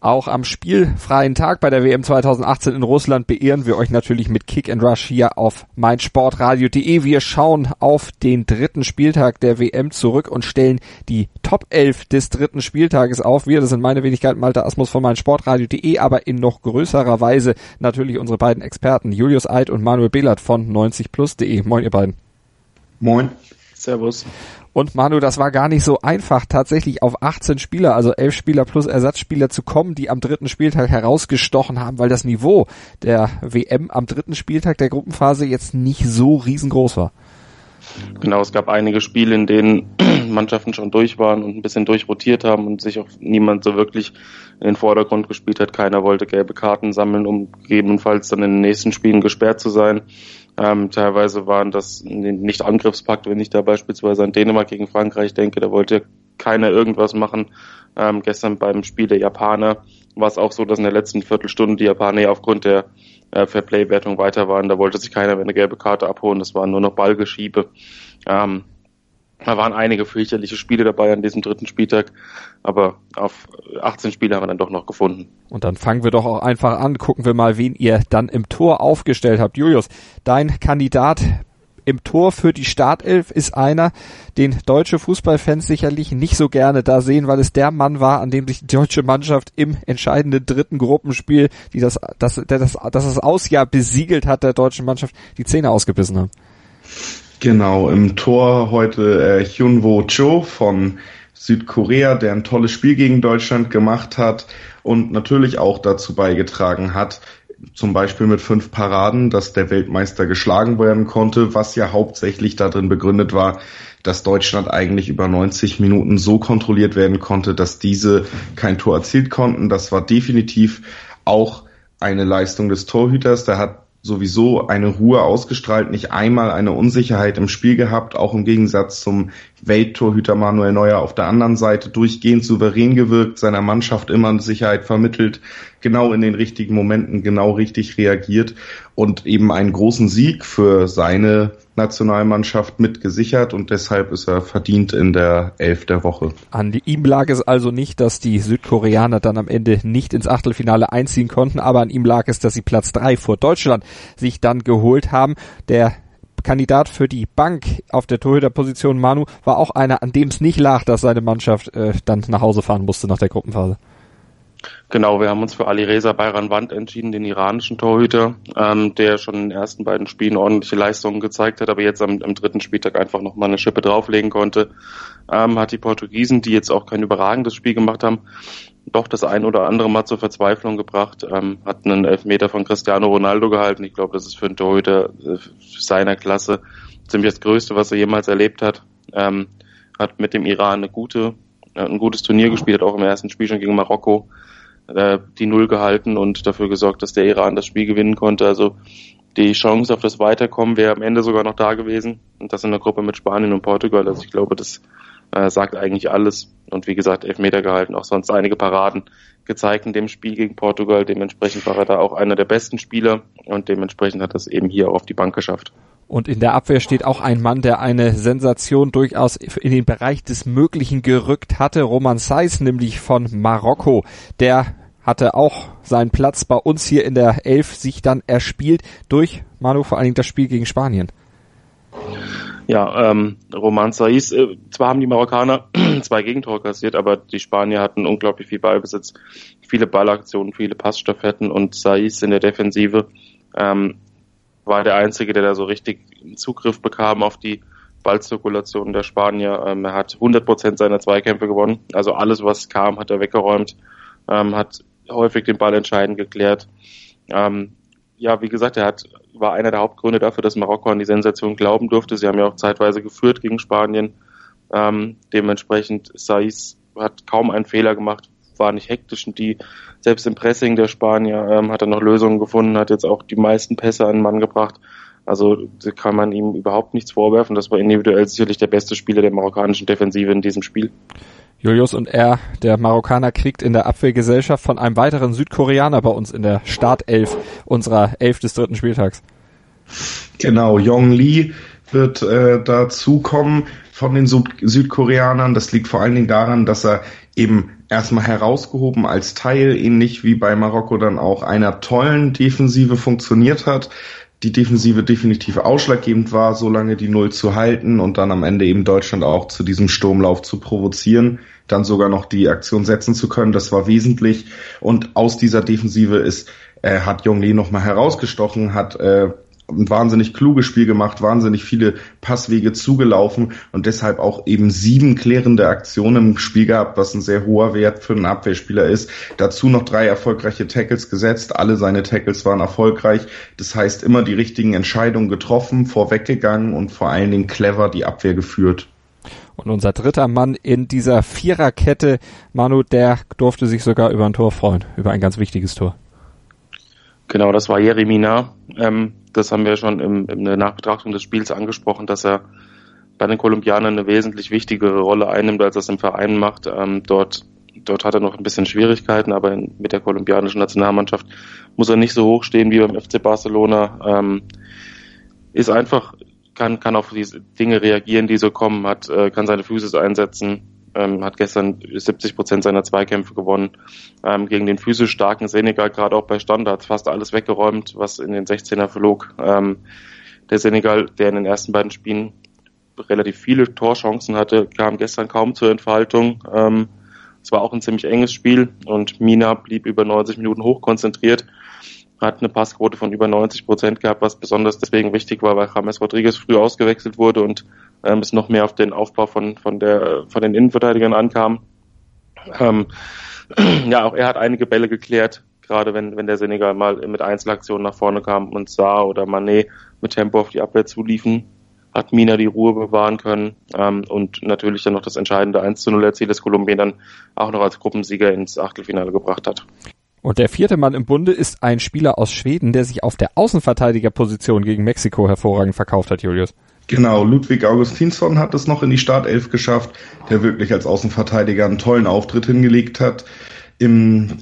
Auch am spielfreien Tag bei der WM 2018 in Russland beehren wir euch natürlich mit Kick and Rush hier auf meinsportradio.de. Wir schauen auf den dritten Spieltag der WM zurück und stellen die Top 11 des dritten Spieltages auf. Wir, das sind meine Wenigkeit Malte Asmus von meinsportradio.de, aber in noch größerer Weise natürlich unsere beiden Experten Julius Eid und Manuel Behlert von 90plus.de. Moin ihr beiden. Moin. Servus. Und Manu, das war gar nicht so einfach, tatsächlich auf 18 Spieler, also 11 Spieler plus Ersatzspieler zu kommen, die am dritten Spieltag herausgestochen haben, weil das Niveau der WM am dritten Spieltag der Gruppenphase jetzt nicht so riesengroß war. Genau, es gab einige Spiele, in denen Mannschaften schon durch waren und ein bisschen durchrotiert haben und sich auch niemand so wirklich in den Vordergrund gespielt hat. Keiner wollte gelbe Karten sammeln, um gegebenenfalls dann in den nächsten Spielen gesperrt zu sein. Ähm, teilweise waren das nicht Angriffspakt, wenn ich da beispielsweise an Dänemark gegen Frankreich denke, da wollte keiner irgendwas machen. Ähm, gestern beim Spiel der Japaner war es auch so, dass in der letzten Viertelstunde die Japaner ja aufgrund der äh, Fairplay-Wertung weiter waren. Da wollte sich keiner mehr eine gelbe Karte abholen. Das waren nur noch Ballgeschiebe. Ähm, da waren einige fürchterliche Spiele dabei an diesem dritten Spieltag, aber auf 18 Spiele haben wir dann doch noch gefunden. Und dann fangen wir doch auch einfach an, gucken wir mal, wen ihr dann im Tor aufgestellt habt. Julius, dein Kandidat im Tor für die Startelf ist einer, den deutsche Fußballfans sicherlich nicht so gerne da sehen, weil es der Mann war, an dem sich die deutsche Mannschaft im entscheidenden dritten Gruppenspiel, die das, das, das, das, das Ausjahr besiegelt hat, der deutschen Mannschaft, die Zähne ausgebissen haben. Genau, im Tor heute äh, Hyunwo Cho von Südkorea, der ein tolles Spiel gegen Deutschland gemacht hat und natürlich auch dazu beigetragen hat, zum Beispiel mit fünf Paraden, dass der Weltmeister geschlagen werden konnte, was ja hauptsächlich darin begründet war, dass Deutschland eigentlich über 90 Minuten so kontrolliert werden konnte, dass diese kein Tor erzielt konnten. Das war definitiv auch eine Leistung des Torhüters. Der hat sowieso eine Ruhe ausgestrahlt, nicht einmal eine Unsicherheit im Spiel gehabt, auch im Gegensatz zum Welttorhüter Manuel Neuer auf der anderen Seite durchgehend souverän gewirkt, seiner Mannschaft immer Sicherheit vermittelt, genau in den richtigen Momenten genau richtig reagiert und eben einen großen Sieg für seine Nationalmannschaft mitgesichert und deshalb ist er verdient in der Elf der Woche. An ihm lag es also nicht, dass die Südkoreaner dann am Ende nicht ins Achtelfinale einziehen konnten, aber an ihm lag es, dass sie Platz drei vor Deutschland sich dann geholt haben. Der Kandidat für die Bank auf der Torhüterposition Manu war auch einer, an dem es nicht lag, dass seine Mannschaft äh, dann nach Hause fahren musste nach der Gruppenphase. Genau, wir haben uns für Ali Reza Bayran Wand entschieden, den iranischen Torhüter, ähm, der schon in den ersten beiden Spielen ordentliche Leistungen gezeigt hat, aber jetzt am, am dritten Spieltag einfach nochmal eine Schippe drauflegen konnte. Ähm, hat die Portugiesen, die jetzt auch kein überragendes Spiel gemacht haben, doch das ein oder andere Mal zur Verzweiflung gebracht, ähm, hat einen Elfmeter von Cristiano Ronaldo gehalten. Ich glaube, das ist für einen Torhüter äh, seiner Klasse ziemlich das Größte, was er jemals erlebt hat. Ähm, hat mit dem Iran eine gute, äh, ein gutes Turnier gespielt, hat auch im ersten Spiel schon gegen Marokko äh, die Null gehalten und dafür gesorgt, dass der Iran das Spiel gewinnen konnte. Also die Chance auf das Weiterkommen wäre am Ende sogar noch da gewesen. Und das in der Gruppe mit Spanien und Portugal. Also ich glaube, das äh, sagt eigentlich alles. Und wie gesagt, Elfmeter gehalten, auch sonst einige Paraden gezeigt in dem Spiel gegen Portugal. Dementsprechend war er da auch einer der besten Spieler und dementsprechend hat er es eben hier auf die Bank geschafft. Und in der Abwehr steht auch ein Mann, der eine Sensation durchaus in den Bereich des Möglichen gerückt hatte. Roman Saiz, nämlich von Marokko. Der hatte auch seinen Platz bei uns hier in der Elf sich dann erspielt durch Manu, vor allen Dingen das Spiel gegen Spanien. Ja, ähm, Roman Saiz, äh, zwar haben die Marokkaner zwei Gegentore kassiert, aber die Spanier hatten unglaublich viel Ballbesitz, viele Ballaktionen, viele Passstaffetten und Saiz in der Defensive ähm, war der Einzige, der da so richtig Zugriff bekam auf die Ballzirkulation der Spanier. Ähm, er hat 100 Prozent seiner Zweikämpfe gewonnen. Also alles, was kam, hat er weggeräumt, ähm, hat häufig den Ball entscheidend geklärt. Ähm, ja, wie gesagt, er hat, war einer der Hauptgründe dafür, dass Marokko an die Sensation glauben durfte. Sie haben ja auch zeitweise geführt gegen Spanien. Ähm, dementsprechend, Saiz hat kaum einen Fehler gemacht, war nicht hektisch und die, selbst im Pressing der Spanier ähm, hat er noch Lösungen gefunden, hat jetzt auch die meisten Pässe an den Mann gebracht. Also da kann man ihm überhaupt nichts vorwerfen. Das war individuell sicherlich der beste Spieler der marokkanischen Defensive in diesem Spiel. Julius und er, der Marokkaner, kriegt in der Abwehrgesellschaft von einem weiteren Südkoreaner bei uns in der Startelf unserer Elf des dritten Spieltags. Genau, Yong Lee wird äh, dazukommen von den Süd Südkoreanern. Das liegt vor allen Dingen daran, dass er eben erstmal herausgehoben als Teil, ähnlich wie bei Marokko dann auch einer tollen Defensive funktioniert hat. Die Defensive definitiv ausschlaggebend war, so lange die Null zu halten und dann am Ende eben Deutschland auch zu diesem Sturmlauf zu provozieren, dann sogar noch die Aktion setzen zu können. Das war wesentlich. Und aus dieser Defensive ist, äh, hat Jong Lee nochmal herausgestochen, hat äh, ein wahnsinnig kluges Spiel gemacht, wahnsinnig viele Passwege zugelaufen und deshalb auch eben sieben klärende Aktionen im Spiel gehabt, was ein sehr hoher Wert für einen Abwehrspieler ist. Dazu noch drei erfolgreiche Tackles gesetzt. Alle seine Tackles waren erfolgreich. Das heißt, immer die richtigen Entscheidungen getroffen, vorweggegangen und vor allen Dingen clever die Abwehr geführt. Und unser dritter Mann in dieser Viererkette, Manu, der durfte sich sogar über ein Tor freuen, über ein ganz wichtiges Tor. Genau, das war Jeremina. Ähm, das haben wir schon im, in der Nachbetrachtung des Spiels angesprochen, dass er bei den Kolumbianern eine wesentlich wichtigere Rolle einnimmt, als das im Verein macht. Ähm, dort, dort hat er noch ein bisschen Schwierigkeiten, aber in, mit der kolumbianischen Nationalmannschaft muss er nicht so hoch stehen wie beim FC Barcelona. Ähm, ist einfach, kann, kann auf diese Dinge reagieren, die so kommen, hat, äh, kann seine Füße einsetzen ähm, hat gestern 70 Prozent seiner Zweikämpfe gewonnen. Ähm, gegen den physisch starken Senegal, gerade auch bei Standards, fast alles weggeräumt, was in den 16er flog. Ähm, der Senegal, der in den ersten beiden Spielen relativ viele Torchancen hatte, kam gestern kaum zur Entfaltung. Ähm, es war auch ein ziemlich enges Spiel und Mina blieb über 90 Minuten hochkonzentriert hat eine Passquote von über 90 Prozent gehabt, was besonders deswegen wichtig war, weil James Rodriguez früh ausgewechselt wurde und ähm, es noch mehr auf den Aufbau von, von, der, von den Innenverteidigern ankam. Ähm, ja, auch er hat einige Bälle geklärt, gerade wenn, wenn der Senegal mal mit Einzelaktionen nach vorne kam und Saar oder Manet mit Tempo auf die Abwehr zuliefen, hat Mina die Ruhe bewahren können ähm, und natürlich dann noch das entscheidende 1 zu 0 Erziel, das Kolumbien dann auch noch als Gruppensieger ins Achtelfinale gebracht hat. Und der vierte Mann im Bunde ist ein Spieler aus Schweden, der sich auf der Außenverteidigerposition gegen Mexiko hervorragend verkauft hat, Julius. Genau, Ludwig Augustinsson hat es noch in die Startelf geschafft, der wirklich als Außenverteidiger einen tollen Auftritt hingelegt hat. Im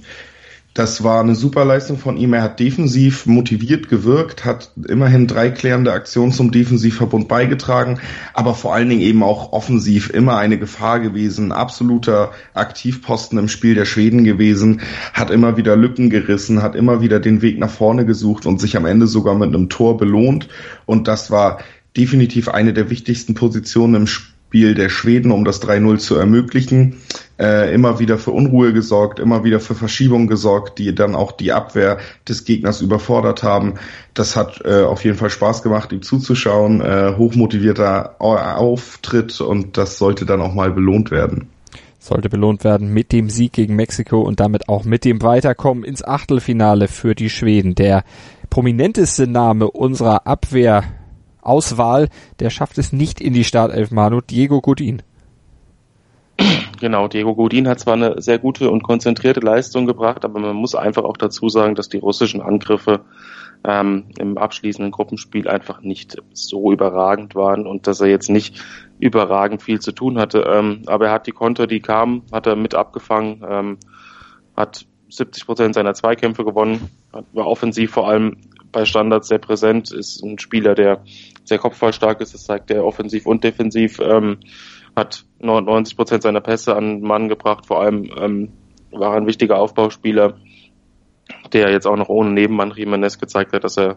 das war eine super Leistung von ihm. Er hat defensiv motiviert gewirkt, hat immerhin drei klärende Aktionen zum Defensivverbund beigetragen, aber vor allen Dingen eben auch offensiv immer eine Gefahr gewesen. Absoluter Aktivposten im Spiel der Schweden gewesen, hat immer wieder Lücken gerissen, hat immer wieder den Weg nach vorne gesucht und sich am Ende sogar mit einem Tor belohnt. Und das war definitiv eine der wichtigsten Positionen im Spiel Spiel der Schweden, um das 3-0 zu ermöglichen, äh, immer wieder für Unruhe gesorgt, immer wieder für Verschiebungen gesorgt, die dann auch die Abwehr des Gegners überfordert haben. Das hat äh, auf jeden Fall Spaß gemacht, ihm zuzuschauen. Äh, hochmotivierter Auftritt und das sollte dann auch mal belohnt werden sollte belohnt werden mit dem Sieg gegen Mexiko und damit auch mit dem Weiterkommen ins Achtelfinale für die Schweden. Der prominenteste Name unserer Abwehr Auswahl, der schafft es nicht in die Startelf, Manu, Diego Godin. Genau, Diego Godin hat zwar eine sehr gute und konzentrierte Leistung gebracht, aber man muss einfach auch dazu sagen, dass die russischen Angriffe ähm, im abschließenden Gruppenspiel einfach nicht so überragend waren und dass er jetzt nicht überragend viel zu tun hatte. Ähm, aber er hat die Konter, die kamen, hat er mit abgefangen, ähm, hat 70 Prozent seiner Zweikämpfe gewonnen, war offensiv vor allem bei Standards sehr präsent, ist. Ein Spieler, der sehr kopfballstark ist, das zeigt er offensiv und defensiv, ähm, hat 99 Prozent seiner Pässe an den Mann gebracht, vor allem ähm, war ein wichtiger Aufbauspieler, der jetzt auch noch ohne Nebenmann Jimenez gezeigt hat, dass er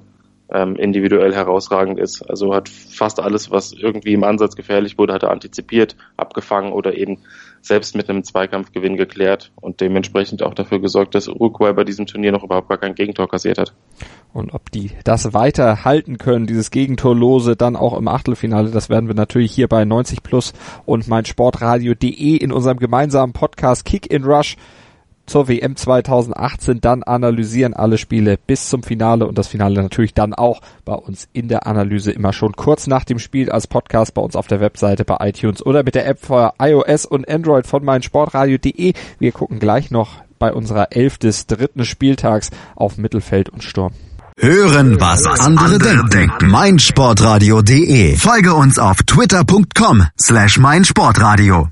ähm, individuell herausragend ist. Also hat fast alles, was irgendwie im Ansatz gefährlich wurde, hat er antizipiert, abgefangen oder eben selbst mit einem Zweikampfgewinn geklärt und dementsprechend auch dafür gesorgt, dass Uruguay bei diesem Turnier noch überhaupt gar kein Gegentor kassiert hat. Und ob die das weiter halten können, dieses Gegentorlose, dann auch im Achtelfinale, das werden wir natürlich hier bei 90 Plus und meinsportradio.de in unserem gemeinsamen Podcast Kick in Rush zur WM 2018 dann analysieren alle Spiele bis zum Finale und das Finale natürlich dann auch bei uns in der Analyse immer schon kurz nach dem Spiel als Podcast bei uns auf der Webseite bei iTunes oder mit der App für iOS und Android von meinsportradio.de. Wir gucken gleich noch bei unserer Elf des dritten Spieltags auf Mittelfeld und Sturm. Hören, was, andere denken. meinsportradio.de. Folge uns auf twitter.com slash meinsportradio.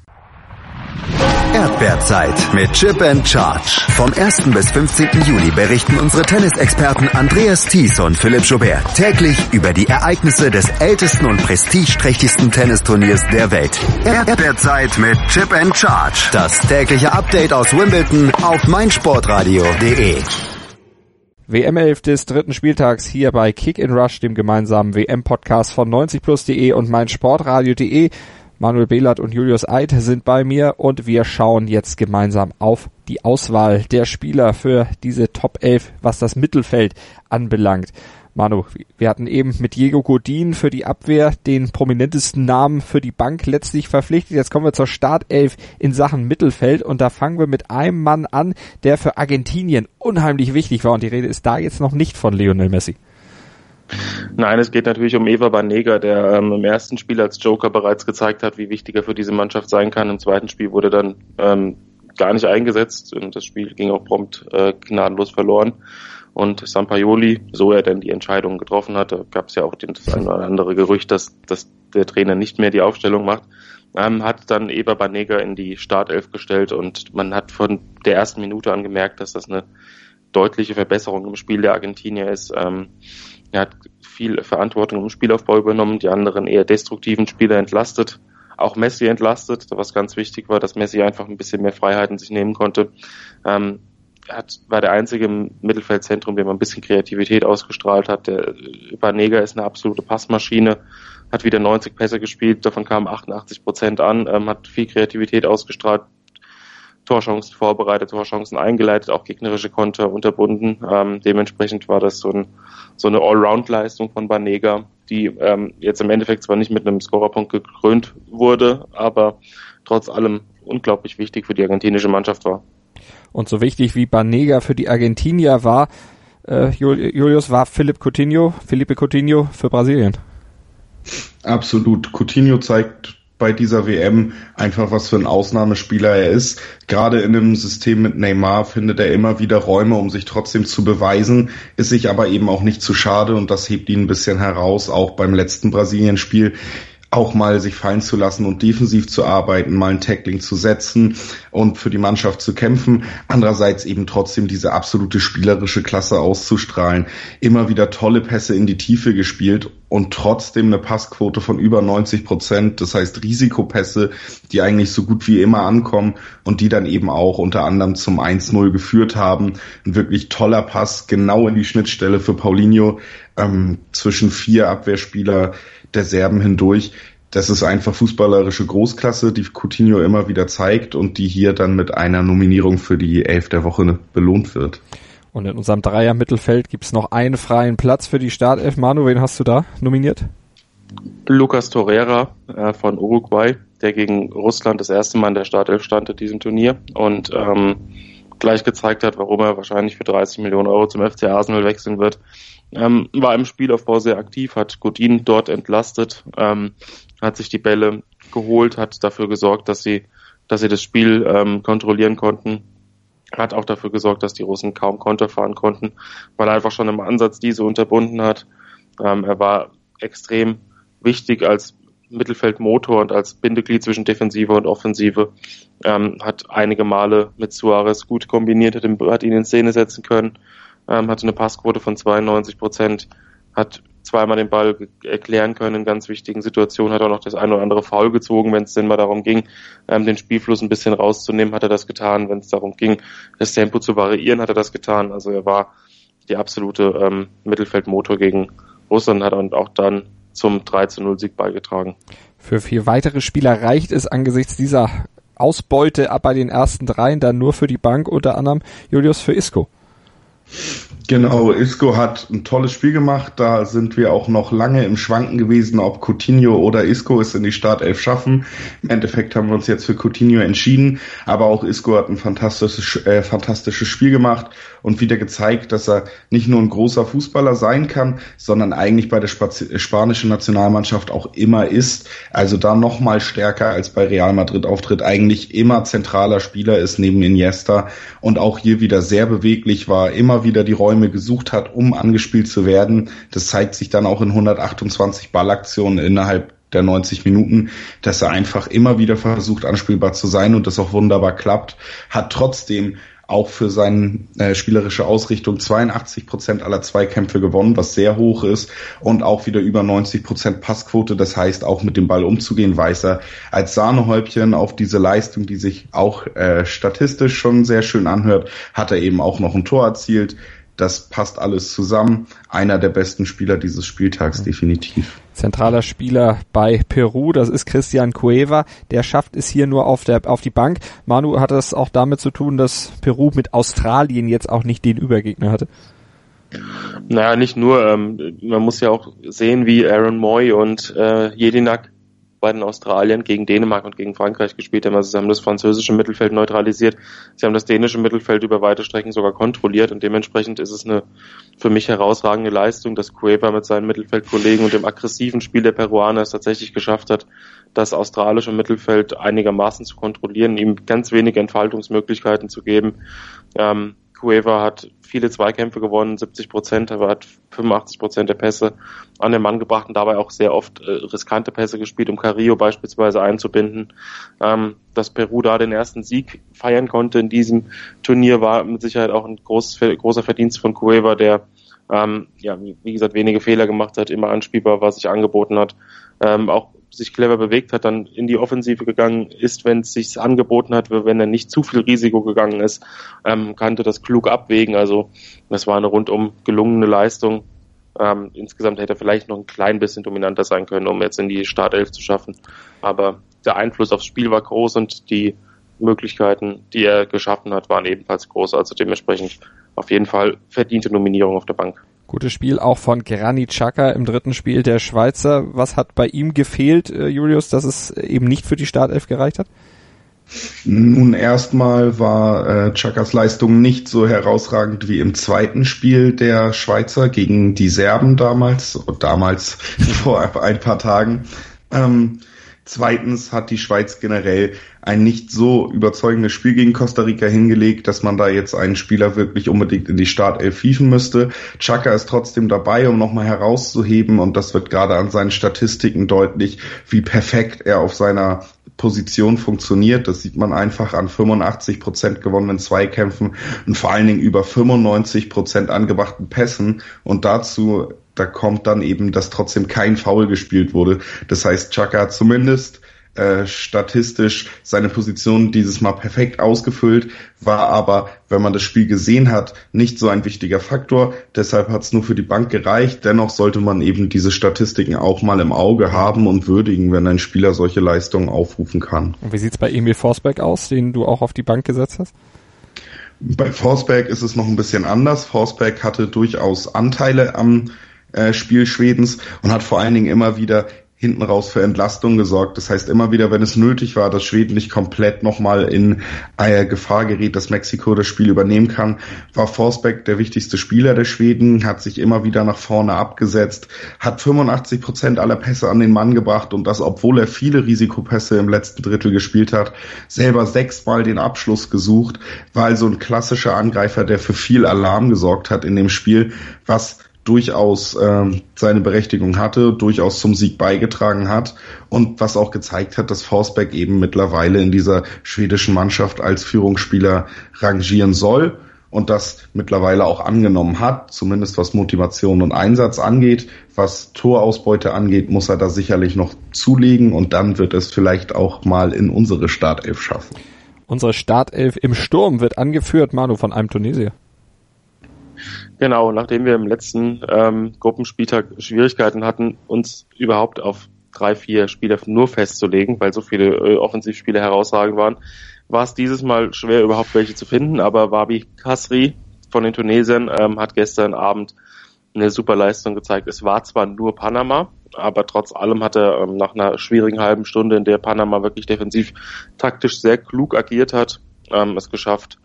Erdbeerzeit mit Chip and Charge. Vom 1. bis 15. Juli berichten unsere Tennisexperten Andreas Thies und Philipp Joubert täglich über die Ereignisse des ältesten und prestigeträchtigsten Tennisturniers der Welt. Erdbeerzeit mit Chip and Charge. Das tägliche Update aus Wimbledon auf meinsportradio.de. WM 11 des dritten Spieltags hier bei Kick in Rush, dem gemeinsamen WM-Podcast von 90plus.de und meinsportradio.de. Manuel Behlert und Julius Eid sind bei mir und wir schauen jetzt gemeinsam auf die Auswahl der Spieler für diese Top 11, was das Mittelfeld anbelangt. Manu, wir hatten eben mit Diego Godin für die Abwehr den prominentesten Namen für die Bank letztlich verpflichtet. Jetzt kommen wir zur Startelf in Sachen Mittelfeld und da fangen wir mit einem Mann an, der für Argentinien unheimlich wichtig war und die Rede ist da jetzt noch nicht von Lionel Messi. Nein, es geht natürlich um Eva Banega, der ähm, im ersten Spiel als Joker bereits gezeigt hat, wie wichtig er für diese Mannschaft sein kann. Im zweiten Spiel wurde dann ähm, gar nicht eingesetzt und das Spiel ging auch prompt äh, gnadenlos verloren. Und Sampaioli, so er denn die Entscheidung getroffen hatte, gab es ja auch das ein oder andere Gerücht, dass, dass der Trainer nicht mehr die Aufstellung macht, ähm, hat dann Eva Banega in die Startelf gestellt und man hat von der ersten Minute an gemerkt, dass das eine deutliche Verbesserung im Spiel der Argentinier ist. Ähm, er hat viel Verantwortung im Spielaufbau übernommen, die anderen eher destruktiven Spieler entlastet, auch Messi entlastet, was ganz wichtig war, dass Messi einfach ein bisschen mehr Freiheiten sich nehmen konnte. Ähm, hat, war der einzige im Mittelfeldzentrum, der mal ein bisschen Kreativität ausgestrahlt hat. Der Banega ist eine absolute Passmaschine, hat wieder 90 Pässe gespielt, davon kamen 88 Prozent an, ähm, hat viel Kreativität ausgestrahlt, Torchancen vorbereitet, Torchancen eingeleitet, auch gegnerische Konter unterbunden. Ähm, dementsprechend war das so, ein, so eine Allround-Leistung von Banega, die ähm, jetzt im Endeffekt zwar nicht mit einem Scorerpunkt gekrönt wurde, aber trotz allem unglaublich wichtig für die argentinische Mannschaft war. Und so wichtig wie Banega für die Argentinier war, äh, Julius, war Philipp Coutinho, Felipe Coutinho für Brasilien. Absolut. Coutinho zeigt bei dieser WM einfach, was für ein Ausnahmespieler er ist. Gerade in einem System mit Neymar findet er immer wieder Räume, um sich trotzdem zu beweisen, ist sich aber eben auch nicht zu schade und das hebt ihn ein bisschen heraus, auch beim letzten Brasilien-Spiel auch mal sich fallen zu lassen und defensiv zu arbeiten, mal ein Tackling zu setzen und für die Mannschaft zu kämpfen. Andererseits eben trotzdem diese absolute spielerische Klasse auszustrahlen. Immer wieder tolle Pässe in die Tiefe gespielt und trotzdem eine Passquote von über 90 Prozent. Das heißt Risikopässe, die eigentlich so gut wie immer ankommen und die dann eben auch unter anderem zum 1-0 geführt haben. Ein wirklich toller Pass, genau in die Schnittstelle für Paulinho ähm, zwischen vier Abwehrspieler der Serben hindurch. Das ist einfach fußballerische Großklasse, die Coutinho immer wieder zeigt und die hier dann mit einer Nominierung für die Elf der Woche belohnt wird. Und in unserem Dreier-Mittelfeld gibt's noch einen freien Platz für die Startelf. Manu, wen hast du da nominiert? Lucas Torreira äh, von Uruguay, der gegen Russland das erste Mal in der Startelf stand in diesem Turnier und ähm, gleich gezeigt hat, warum er wahrscheinlich für 30 Millionen Euro zum FC Arsenal wechseln wird. Ähm, war im Spielaufbau sehr aktiv, hat Godin dort entlastet, ähm, hat sich die Bälle geholt, hat dafür gesorgt, dass sie, dass sie das Spiel ähm, kontrollieren konnten, hat auch dafür gesorgt, dass die Russen kaum Konter fahren konnten, weil er einfach schon im Ansatz diese unterbunden hat. Ähm, er war extrem wichtig als Mittelfeldmotor und als Bindeglied zwischen Defensive und Offensive. Ähm, hat einige Male mit Suarez gut kombiniert, hat ihn, hat ihn in Szene setzen können ähm, hatte eine Passquote von 92 Prozent, hat zweimal den Ball erklären können in ganz wichtigen Situationen, hat auch noch das eine oder andere Foul gezogen, wenn es denn mal darum ging, ähm, den Spielfluss ein bisschen rauszunehmen, hat er das getan. Wenn es darum ging, das Tempo zu variieren, hat er das getan. Also er war die absolute ähm, Mittelfeldmotor gegen Russland, hat und auch dann zum 3 zu 0 Sieg beigetragen. Für vier weitere Spieler reicht es angesichts dieser Ausbeute ab bei den ersten dreien dann nur für die Bank, unter anderem Julius für Isco. Genau, Isco hat ein tolles Spiel gemacht. Da sind wir auch noch lange im Schwanken gewesen, ob Coutinho oder Isco es in die Startelf schaffen. Im Endeffekt haben wir uns jetzt für Coutinho entschieden. Aber auch Isco hat ein fantastisches, äh, fantastisches Spiel gemacht und wieder gezeigt, dass er nicht nur ein großer Fußballer sein kann, sondern eigentlich bei der spanischen Nationalmannschaft auch immer ist. Also da noch mal stärker als bei Real Madrid auftritt. Eigentlich immer zentraler Spieler ist neben Iniesta und auch hier wieder sehr beweglich war, immer wieder die Räume Räume gesucht hat, um angespielt zu werden. Das zeigt sich dann auch in 128 Ballaktionen innerhalb der 90 Minuten, dass er einfach immer wieder versucht, anspielbar zu sein und das auch wunderbar klappt, hat trotzdem auch für seine äh, spielerische Ausrichtung 82 Prozent aller Zweikämpfe gewonnen, was sehr hoch ist und auch wieder über 90 Prozent Passquote. Das heißt, auch mit dem Ball umzugehen, weiß er als Sahnehäubchen auf diese Leistung, die sich auch äh, statistisch schon sehr schön anhört, hat er eben auch noch ein Tor erzielt. Das passt alles zusammen. Einer der besten Spieler dieses Spieltags, definitiv. Zentraler Spieler bei Peru, das ist Christian Cueva. Der schafft es hier nur auf, der, auf die Bank. Manu hat es auch damit zu tun, dass Peru mit Australien jetzt auch nicht den Übergegner hatte. Naja, nicht nur. Ähm, man muss ja auch sehen, wie Aaron Moy und äh, Jedinak bei den Australien gegen Dänemark und gegen Frankreich gespielt haben. Also sie haben das französische Mittelfeld neutralisiert. Sie haben das dänische Mittelfeld über weite Strecken sogar kontrolliert und dementsprechend ist es eine für mich herausragende Leistung, dass Cueva mit seinen Mittelfeldkollegen und dem aggressiven Spiel der Peruaner es tatsächlich geschafft hat, das australische Mittelfeld einigermaßen zu kontrollieren, ihm ganz wenige Entfaltungsmöglichkeiten zu geben. Ähm, Cueva hat viele Zweikämpfe gewonnen, 70 Prozent, aber hat 85 Prozent der Pässe an den Mann gebracht und dabei auch sehr oft äh, riskante Pässe gespielt, um Carrillo beispielsweise einzubinden. Ähm, dass Peru da den ersten Sieg feiern konnte in diesem Turnier war mit Sicherheit auch ein groß, großer Verdienst von Cueva, der ähm, ja, wie gesagt, wenige Fehler gemacht hat, immer anspielbar was sich angeboten hat. Ähm, auch sich clever bewegt hat, dann in die Offensive gegangen ist, wenn es sich angeboten hat, wenn er nicht zu viel Risiko gegangen ist, ähm, kannte das klug abwägen. Also das war eine rundum gelungene Leistung. Ähm, insgesamt hätte er vielleicht noch ein klein bisschen dominanter sein können, um jetzt in die Startelf zu schaffen. Aber der Einfluss aufs Spiel war groß und die Möglichkeiten, die er geschaffen hat, waren ebenfalls groß. Also dementsprechend auf jeden Fall verdiente Nominierung auf der Bank. Gutes Spiel auch von Granit Xhaka im dritten Spiel der Schweizer. Was hat bei ihm gefehlt, äh, Julius, dass es eben nicht für die Startelf gereicht hat? Nun erstmal war äh, Chakas Leistung nicht so herausragend wie im zweiten Spiel der Schweizer gegen die Serben damals, damals vor ein paar Tagen. Ähm, Zweitens hat die Schweiz generell ein nicht so überzeugendes Spiel gegen Costa Rica hingelegt, dass man da jetzt einen Spieler wirklich unbedingt in die Startelf fiefen müsste. Chaka ist trotzdem dabei, um nochmal herauszuheben und das wird gerade an seinen Statistiken deutlich, wie perfekt er auf seiner Position funktioniert. Das sieht man einfach an 85 Prozent gewonnenen Zweikämpfen und vor allen Dingen über 95 Prozent angebrachten Pässen und dazu da kommt dann eben, dass trotzdem kein Foul gespielt wurde. Das heißt, Chaka hat zumindest äh, statistisch seine Position dieses Mal perfekt ausgefüllt, war aber, wenn man das Spiel gesehen hat, nicht so ein wichtiger Faktor. Deshalb hat es nur für die Bank gereicht. Dennoch sollte man eben diese Statistiken auch mal im Auge haben und würdigen, wenn ein Spieler solche Leistungen aufrufen kann. Und wie sieht's bei Emil Forsberg aus, den du auch auf die Bank gesetzt hast? Bei Forsberg ist es noch ein bisschen anders. Forsberg hatte durchaus Anteile am äh, Spiel Schwedens und hat vor allen Dingen immer wieder hinten raus für Entlastung gesorgt. Das heißt, immer wieder, wenn es nötig war, dass Schweden nicht komplett nochmal in äh, Gefahr gerät, dass Mexiko das Spiel übernehmen kann, war Forsberg der wichtigste Spieler der Schweden, hat sich immer wieder nach vorne abgesetzt, hat 85 Prozent aller Pässe an den Mann gebracht und das, obwohl er viele Risikopässe im letzten Drittel gespielt hat, selber sechsmal den Abschluss gesucht, war also ein klassischer Angreifer, der für viel Alarm gesorgt hat in dem Spiel, was durchaus äh, seine Berechtigung hatte, durchaus zum Sieg beigetragen hat und was auch gezeigt hat, dass Forsberg eben mittlerweile in dieser schwedischen Mannschaft als Führungsspieler rangieren soll und das mittlerweile auch angenommen hat, zumindest was Motivation und Einsatz angeht. Was Torausbeute angeht, muss er da sicherlich noch zulegen und dann wird es vielleicht auch mal in unsere Startelf schaffen. Unsere Startelf im Sturm wird angeführt, Manu, von einem Tunesier. Genau, nachdem wir im letzten ähm, Gruppenspieltag Schwierigkeiten hatten, uns überhaupt auf drei, vier Spieler nur festzulegen, weil so viele äh, Offensivspiele herausragend waren, war es dieses Mal schwer, überhaupt welche zu finden. Aber Wabi Kasri von den Tunesiern ähm, hat gestern Abend eine super Leistung gezeigt. Es war zwar nur Panama, aber trotz allem hat er ähm, nach einer schwierigen halben Stunde, in der Panama wirklich defensiv taktisch sehr klug agiert hat, ähm, es geschafft,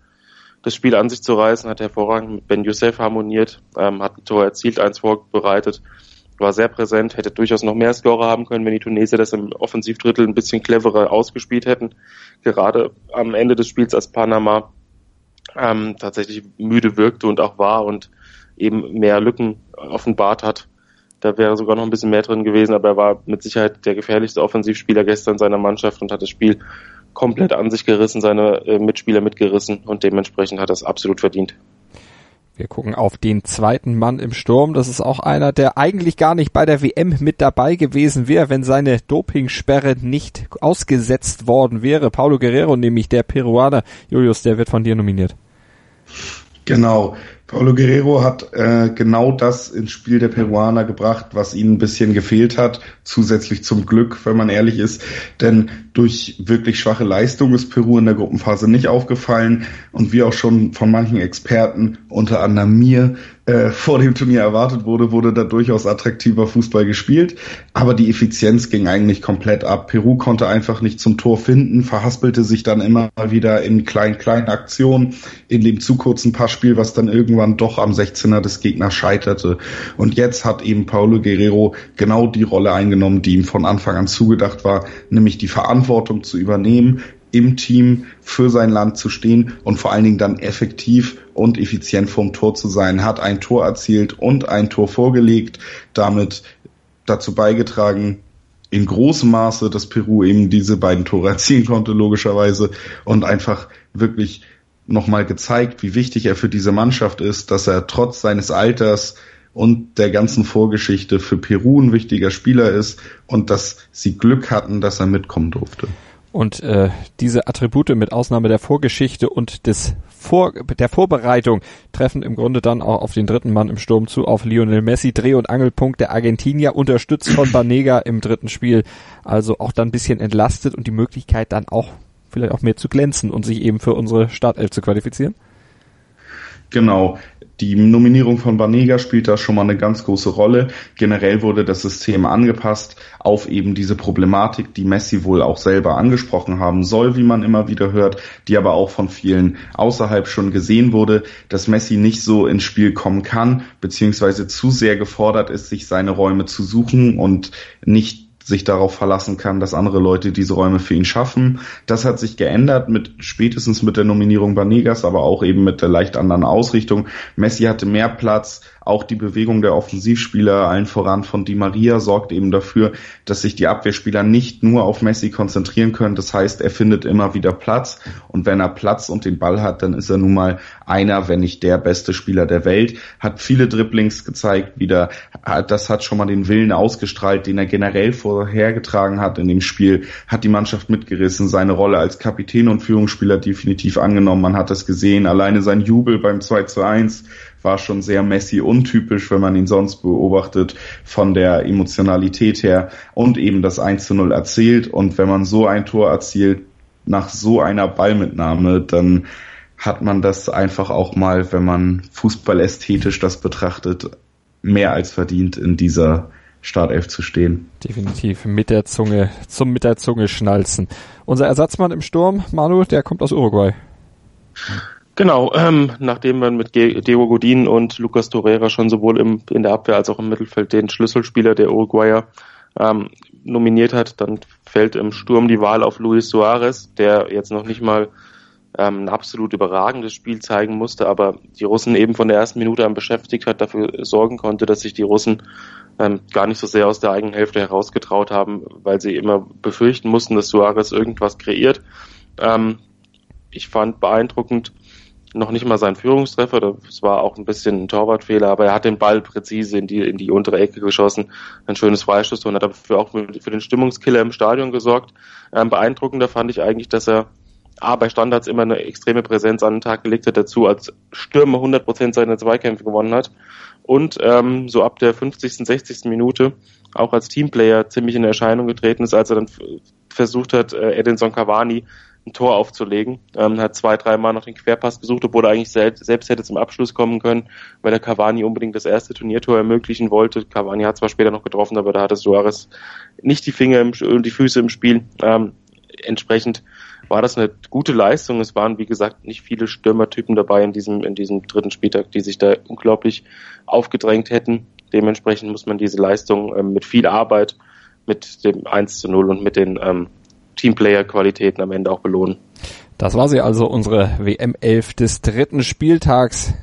das Spiel an sich zu reißen, hat hervorragend mit Ben Youssef harmoniert, ähm, hat ein Tor erzielt, eins vorbereitet, war sehr präsent, hätte durchaus noch mehr Scorer haben können, wenn die Tunesier das im Offensivdrittel ein bisschen cleverer ausgespielt hätten. Gerade am Ende des Spiels, als Panama ähm, tatsächlich müde wirkte und auch war und eben mehr Lücken offenbart hat, Da wäre sogar noch ein bisschen mehr drin gewesen, aber er war mit Sicherheit der gefährlichste Offensivspieler gestern seiner Mannschaft und hat das Spiel komplett an sich gerissen, seine äh, Mitspieler mitgerissen und dementsprechend hat er es absolut verdient. Wir gucken auf den zweiten Mann im Sturm. Das ist auch einer, der eigentlich gar nicht bei der WM mit dabei gewesen wäre, wenn seine Dopingsperre nicht ausgesetzt worden wäre. Paulo Guerrero, nämlich der Peruaner. Julius, der wird von dir nominiert. Genau. Paulo Guerrero hat äh, genau das ins Spiel der Peruaner gebracht, was ihnen ein bisschen gefehlt hat, zusätzlich zum Glück, wenn man ehrlich ist. Denn durch wirklich schwache Leistung ist Peru in der Gruppenphase nicht aufgefallen und wie auch schon von manchen Experten, unter anderem mir, äh, vor dem Turnier erwartet wurde, wurde da durchaus attraktiver Fußball gespielt. Aber die Effizienz ging eigentlich komplett ab. Peru konnte einfach nicht zum Tor finden, verhaspelte sich dann immer wieder in kleinen, kleinen Aktionen, in dem zu kurzen Passspiel, was dann irgendwann doch am 16er des Gegners scheiterte. Und jetzt hat eben Paulo Guerrero genau die Rolle eingenommen, die ihm von Anfang an zugedacht war, nämlich die Verantwortung zu übernehmen, im Team für sein Land zu stehen und vor allen Dingen dann effektiv und effizient vorm Tor zu sein, hat ein Tor erzielt und ein Tor vorgelegt, damit dazu beigetragen, in großem Maße, dass Peru eben diese beiden Tore erzielen konnte, logischerweise, und einfach wirklich nochmal gezeigt, wie wichtig er für diese Mannschaft ist, dass er trotz seines Alters und der ganzen Vorgeschichte für Peru ein wichtiger Spieler ist und dass sie Glück hatten, dass er mitkommen durfte. Und äh, diese Attribute mit Ausnahme der Vorgeschichte und des Vor der Vorbereitung treffen im Grunde dann auch auf den dritten Mann im Sturm zu, auf Lionel Messi, Dreh- und Angelpunkt der Argentinier, unterstützt von Banega im dritten Spiel. Also auch dann ein bisschen entlastet und die Möglichkeit dann auch vielleicht auch mehr zu glänzen und sich eben für unsere Startelf zu qualifizieren. Genau. Die Nominierung von Banega spielt da schon mal eine ganz große Rolle. Generell wurde das System angepasst auf eben diese Problematik, die Messi wohl auch selber angesprochen haben soll, wie man immer wieder hört, die aber auch von vielen außerhalb schon gesehen wurde, dass Messi nicht so ins Spiel kommen kann, beziehungsweise zu sehr gefordert ist, sich seine Räume zu suchen und nicht sich darauf verlassen kann, dass andere Leute diese Räume für ihn schaffen. Das hat sich geändert mit spätestens mit der Nominierung Banegas, aber auch eben mit der leicht anderen Ausrichtung. Messi hatte mehr Platz, auch die Bewegung der Offensivspieler, allen voran von Di Maria, sorgt eben dafür, dass sich die Abwehrspieler nicht nur auf Messi konzentrieren können. Das heißt, er findet immer wieder Platz und wenn er Platz und den Ball hat, dann ist er nun mal einer, wenn nicht der beste Spieler der Welt. Hat viele Dribblings gezeigt, wieder. Das hat schon mal den Willen ausgestrahlt, den er generell vorhergetragen hat in dem Spiel. Hat die Mannschaft mitgerissen, seine Rolle als Kapitän und Führungsspieler definitiv angenommen. Man hat das gesehen. Alleine sein Jubel beim 2 zu 1 war schon sehr Messi untypisch, wenn man ihn sonst beobachtet, von der Emotionalität her und eben das 1 zu 0 erzählt. Und wenn man so ein Tor erzielt, nach so einer Ballmitnahme, dann hat man das einfach auch mal, wenn man Fußball ästhetisch das betrachtet, mehr als verdient in dieser Startelf zu stehen. Definitiv mit der Zunge, zum mit der Zunge schnalzen. Unser Ersatzmann im Sturm, Manu, der kommt aus Uruguay. Genau, ähm, nachdem man mit Diego Godin und Lucas Torreira schon sowohl im, in der Abwehr als auch im Mittelfeld den Schlüsselspieler der Uruguayer ähm, nominiert hat, dann fällt im Sturm die Wahl auf Luis Suarez, der jetzt noch nicht mal ähm, ein absolut überragendes Spiel zeigen musste, aber die Russen eben von der ersten Minute an beschäftigt hat, dafür sorgen konnte, dass sich die Russen ähm, gar nicht so sehr aus der eigenen Hälfte herausgetraut haben, weil sie immer befürchten mussten, dass Suarez irgendwas kreiert. Ähm, ich fand beeindruckend, noch nicht mal sein Führungstreffer, das war auch ein bisschen ein Torwartfehler, aber er hat den Ball präzise in die, in die untere Ecke geschossen, ein schönes Freistoß und hat dafür auch für den Stimmungskiller im Stadion gesorgt. Ähm, beeindruckender fand ich eigentlich, dass er A, bei Standards immer eine extreme Präsenz an den Tag gelegt hat, dazu als Stürmer 100% seiner Zweikämpfe gewonnen hat und ähm, so ab der 50., 60. Minute auch als Teamplayer ziemlich in Erscheinung getreten ist, als er dann versucht hat, äh, Edinson Cavani ein Tor aufzulegen. Ähm, hat zwei, dreimal noch den Querpass gesucht, obwohl er eigentlich selbst, selbst hätte zum Abschluss kommen können, weil der Cavani unbedingt das erste Turniertor ermöglichen wollte. Cavani hat zwar später noch getroffen, aber da hatte Suarez nicht die Finger und die Füße im Spiel. Ähm, entsprechend war das eine gute Leistung. Es waren, wie gesagt, nicht viele Stürmertypen dabei in diesem, in diesem dritten Spieltag, die sich da unglaublich aufgedrängt hätten. Dementsprechend muss man diese Leistung ähm, mit viel Arbeit, mit dem 1 zu 0 und mit den ähm, Teamplayer-Qualitäten am Ende auch belohnen. Das war sie also, unsere WM 11 des dritten Spieltags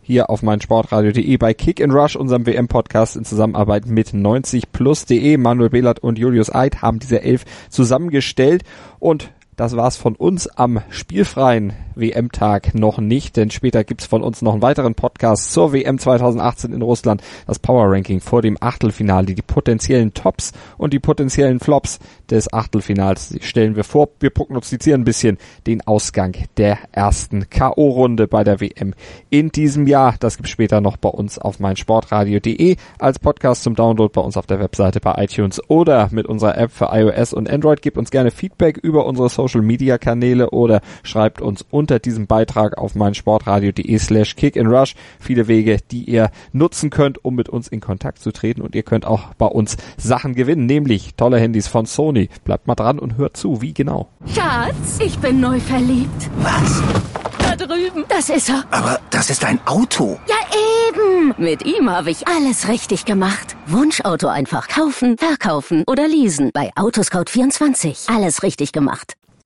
hier auf meinsportradio.de bei Kick and Rush, unserem WM-Podcast in Zusammenarbeit mit 90plus.de. Manuel Behlert und Julius Eid haben diese elf zusammengestellt und das war's von uns am spielfreien WM-Tag noch nicht, denn später gibt's von uns noch einen weiteren Podcast zur WM 2018 in Russland, das Power Ranking vor dem Achtelfinale, die potenziellen Tops und die potenziellen Flops des Achtelfinals stellen wir vor. Wir prognostizieren ein bisschen den Ausgang der ersten K.O.-Runde bei der WM in diesem Jahr. Das gibt's später noch bei uns auf meinsportradio.de als Podcast zum Download bei uns auf der Webseite bei iTunes oder mit unserer App für iOS und Android. Gebt uns gerne Feedback über unsere Social Media Kanäle oder schreibt uns unter diesem Beitrag auf meinsportradio.de slash kick and rush. Viele Wege, die ihr nutzen könnt, um mit uns in Kontakt zu treten und ihr könnt auch bei uns Sachen gewinnen, nämlich tolle Handys von Sony. Bleibt mal dran und hört zu, wie genau. Schatz, ich bin neu verliebt. Was? Da drüben. Das ist er. Aber das ist ein Auto. Ja, eben. Mit ihm habe ich alles richtig gemacht. Wunschauto einfach kaufen, verkaufen oder leasen. Bei Autoscout24. Alles richtig gemacht.